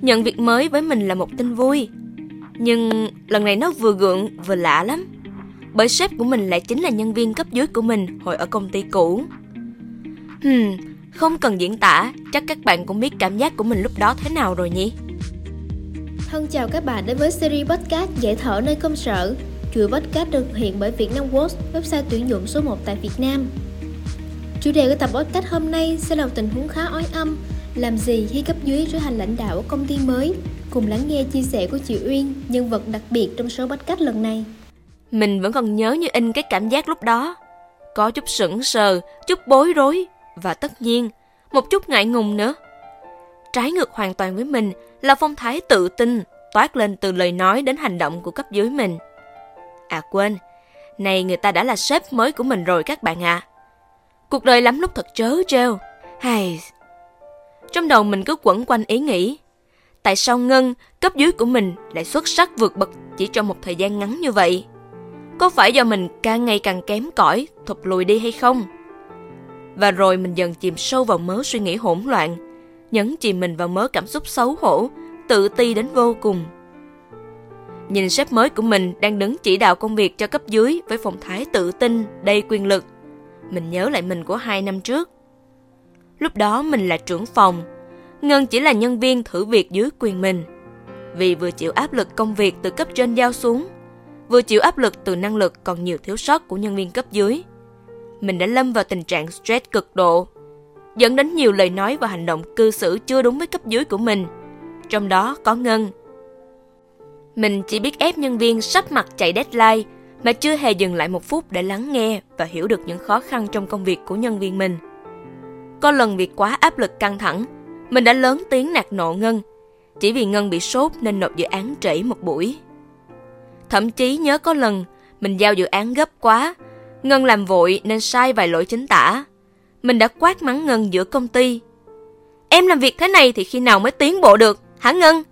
Nhận việc mới với mình là một tin vui. Nhưng lần này nó vừa gượng vừa lạ lắm. Bởi sếp của mình lại chính là nhân viên cấp dưới của mình hồi ở công ty cũ. Hmm, không cần diễn tả, chắc các bạn cũng biết cảm giác của mình lúc đó thế nào rồi nhỉ? Thân chào các bạn đến với series podcast Dễ thở nơi công sở. Chuỗi podcast được thực hiện bởi Vietnam Works, website tuyển dụng số 1 tại Việt Nam. Chủ đề của tập podcast hôm nay sẽ là một tình huống khá oái âm làm gì khi cấp dưới trở thành lãnh đạo công ty mới? Cùng lắng nghe chia sẻ của chị Uyên, nhân vật đặc biệt trong số podcast lần này. Mình vẫn còn nhớ như in cái cảm giác lúc đó. Có chút sững sờ, chút bối rối và tất nhiên, một chút ngại ngùng nữa. Trái ngược hoàn toàn với mình là phong thái tự tin toát lên từ lời nói đến hành động của cấp dưới mình. À quên, này người ta đã là sếp mới của mình rồi các bạn ạ. À. Cuộc đời lắm lúc thật trớ trêu. Hay, trong đầu mình cứ quẩn quanh ý nghĩ, tại sao Ngân, cấp dưới của mình lại xuất sắc vượt bậc chỉ trong một thời gian ngắn như vậy? Có phải do mình càng ngày càng kém cỏi, thụt lùi đi hay không? Và rồi mình dần chìm sâu vào mớ suy nghĩ hỗn loạn, nhấn chìm mình vào mớ cảm xúc xấu hổ, tự ti đến vô cùng. Nhìn sếp mới của mình đang đứng chỉ đạo công việc cho cấp dưới với phong thái tự tin, đầy quyền lực. Mình nhớ lại mình của hai năm trước. Lúc đó mình là trưởng phòng, Ngân chỉ là nhân viên thử việc dưới quyền mình. Vì vừa chịu áp lực công việc từ cấp trên giao xuống, vừa chịu áp lực từ năng lực còn nhiều thiếu sót của nhân viên cấp dưới. Mình đã lâm vào tình trạng stress cực độ, dẫn đến nhiều lời nói và hành động cư xử chưa đúng với cấp dưới của mình. Trong đó có Ngân. Mình chỉ biết ép nhân viên sắp mặt chạy deadline mà chưa hề dừng lại một phút để lắng nghe và hiểu được những khó khăn trong công việc của nhân viên mình. Có lần vì quá áp lực căng thẳng, mình đã lớn tiếng nạt nộ Ngân. Chỉ vì Ngân bị sốt nên nộp dự án trễ một buổi. Thậm chí nhớ có lần mình giao dự án gấp quá, Ngân làm vội nên sai vài lỗi chính tả. Mình đã quát mắng Ngân giữa công ty. Em làm việc thế này thì khi nào mới tiến bộ được, hả Ngân?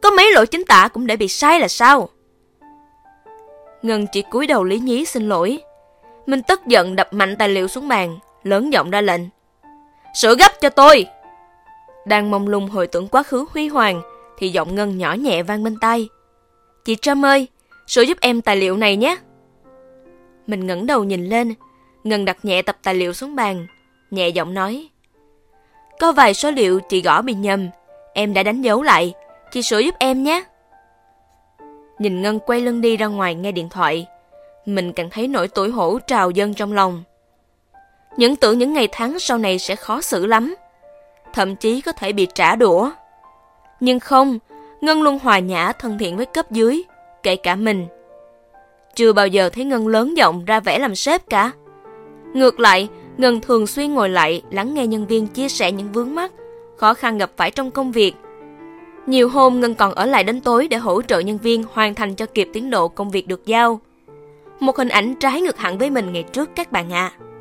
Có mấy lỗi chính tả cũng để bị sai là sao? Ngân chỉ cúi đầu lý nhí xin lỗi. Mình tức giận đập mạnh tài liệu xuống bàn, lớn giọng ra lệnh. Sửa gấp cho tôi! Đang mong lung hồi tưởng quá khứ huy hoàng, thì giọng Ngân nhỏ nhẹ vang bên tai. Chị Trâm ơi, sửa giúp em tài liệu này nhé. Mình ngẩng đầu nhìn lên, Ngân đặt nhẹ tập tài liệu xuống bàn, nhẹ giọng nói. Có vài số liệu chị gõ bị nhầm, em đã đánh dấu lại, chị sửa giúp em nhé. Nhìn Ngân quay lưng đi ra ngoài nghe điện thoại, mình càng thấy nỗi tủi hổ trào dâng trong lòng. Những tưởng những ngày tháng sau này sẽ khó xử lắm, thậm chí có thể bị trả đũa. Nhưng không, Ngân luôn hòa nhã thân thiện với cấp dưới, kể cả mình. Chưa bao giờ thấy Ngân lớn giọng ra vẻ làm sếp cả. Ngược lại, Ngân thường xuyên ngồi lại lắng nghe nhân viên chia sẻ những vướng mắc, khó khăn gặp phải trong công việc. Nhiều hôm Ngân còn ở lại đến tối để hỗ trợ nhân viên hoàn thành cho kịp tiến độ công việc được giao. Một hình ảnh trái ngược hẳn với mình ngày trước các bạn ạ. À.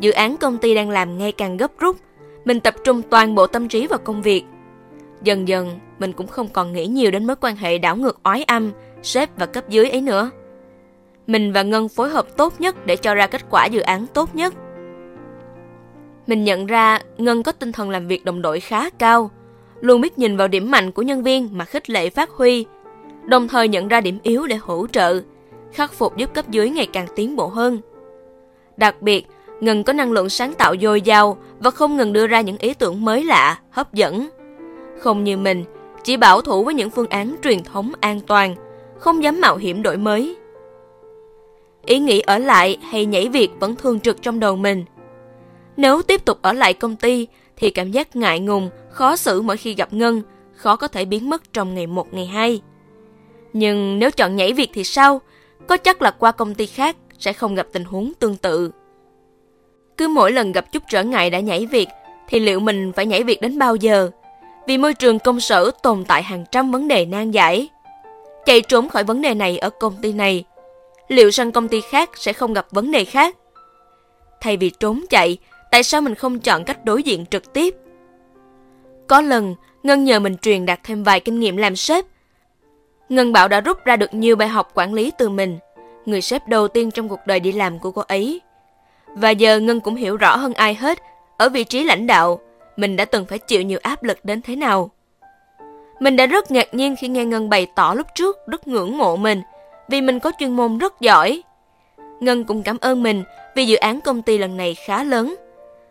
Dự án công ty đang làm ngày càng gấp rút, mình tập trung toàn bộ tâm trí vào công việc. Dần dần, mình cũng không còn nghĩ nhiều đến mối quan hệ đảo ngược oái âm, sếp và cấp dưới ấy nữa. Mình và Ngân phối hợp tốt nhất để cho ra kết quả dự án tốt nhất. Mình nhận ra Ngân có tinh thần làm việc đồng đội khá cao, luôn biết nhìn vào điểm mạnh của nhân viên mà khích lệ phát huy, đồng thời nhận ra điểm yếu để hỗ trợ, khắc phục giúp cấp dưới ngày càng tiến bộ hơn. Đặc biệt, Ngân có năng lượng sáng tạo dồi dào và không ngừng đưa ra những ý tưởng mới lạ, hấp dẫn. Không như mình, chỉ bảo thủ với những phương án truyền thống an toàn, không dám mạo hiểm đổi mới. Ý nghĩ ở lại hay nhảy việc vẫn thường trực trong đầu mình. Nếu tiếp tục ở lại công ty thì cảm giác ngại ngùng, khó xử mỗi khi gặp Ngân, khó có thể biến mất trong ngày một ngày hai. Nhưng nếu chọn nhảy việc thì sao? Có chắc là qua công ty khác sẽ không gặp tình huống tương tự. Cứ mỗi lần gặp chút trở ngại đã nhảy việc, thì liệu mình phải nhảy việc đến bao giờ? Vì môi trường công sở tồn tại hàng trăm vấn đề nan giải. Chạy trốn khỏi vấn đề này ở công ty này, liệu sang công ty khác sẽ không gặp vấn đề khác? Thay vì trốn chạy, tại sao mình không chọn cách đối diện trực tiếp? Có lần, Ngân nhờ mình truyền đạt thêm vài kinh nghiệm làm sếp. Ngân bảo đã rút ra được nhiều bài học quản lý từ mình, người sếp đầu tiên trong cuộc đời đi làm của cô ấy. Và giờ Ngân cũng hiểu rõ hơn ai hết, ở vị trí lãnh đạo, mình đã từng phải chịu nhiều áp lực đến thế nào. Mình đã rất ngạc nhiên khi nghe Ngân bày tỏ lúc trước rất ngưỡng mộ mình vì mình có chuyên môn rất giỏi. Ngân cũng cảm ơn mình vì dự án công ty lần này khá lớn.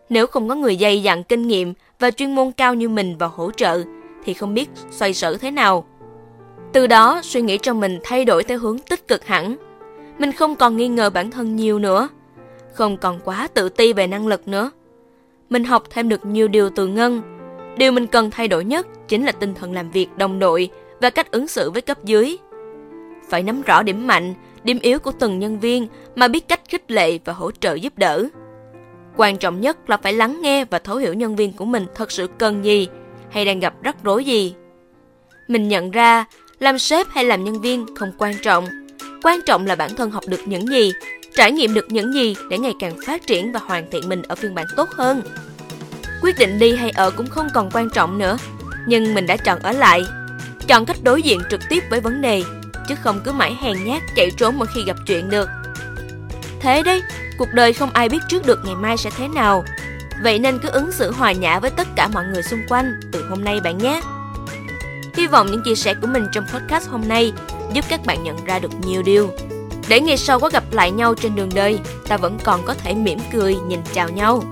Nếu không có người dày dặn kinh nghiệm và chuyên môn cao như mình vào hỗ trợ thì không biết xoay sở thế nào. Từ đó, suy nghĩ trong mình thay đổi theo hướng tích cực hẳn. Mình không còn nghi ngờ bản thân nhiều nữa, không còn quá tự ti về năng lực nữa. Mình học thêm được nhiều điều từ Ngân. Điều mình cần thay đổi nhất chính là tinh thần làm việc đồng đội và cách ứng xử với cấp dưới. Phải nắm rõ điểm mạnh, điểm yếu của từng nhân viên mà biết cách khích lệ và hỗ trợ giúp đỡ. Quan trọng nhất là phải lắng nghe và thấu hiểu nhân viên của mình thật sự cần gì hay đang gặp rắc rối gì. Mình nhận ra làm sếp hay làm nhân viên không quan trọng. Quan trọng là bản thân học được những gì, trải nghiệm được những gì để ngày càng phát triển và hoàn thiện mình ở phiên bản tốt hơn. Quyết định đi hay ở cũng không còn quan trọng nữa, nhưng mình đã chọn ở lại. Chọn cách đối diện trực tiếp với vấn đề, chứ không cứ mãi hèn nhát chạy trốn mỗi khi gặp chuyện được. Thế đấy, cuộc đời không ai biết trước được ngày mai sẽ thế nào. Vậy nên cứ ứng xử hòa nhã với tất cả mọi người xung quanh từ hôm nay bạn nhé. Hy vọng những chia sẻ của mình trong podcast hôm nay giúp các bạn nhận ra được nhiều điều. Để ngày sau có gặp lại nhau trên đường đời, ta vẫn còn có thể mỉm cười nhìn chào nhau.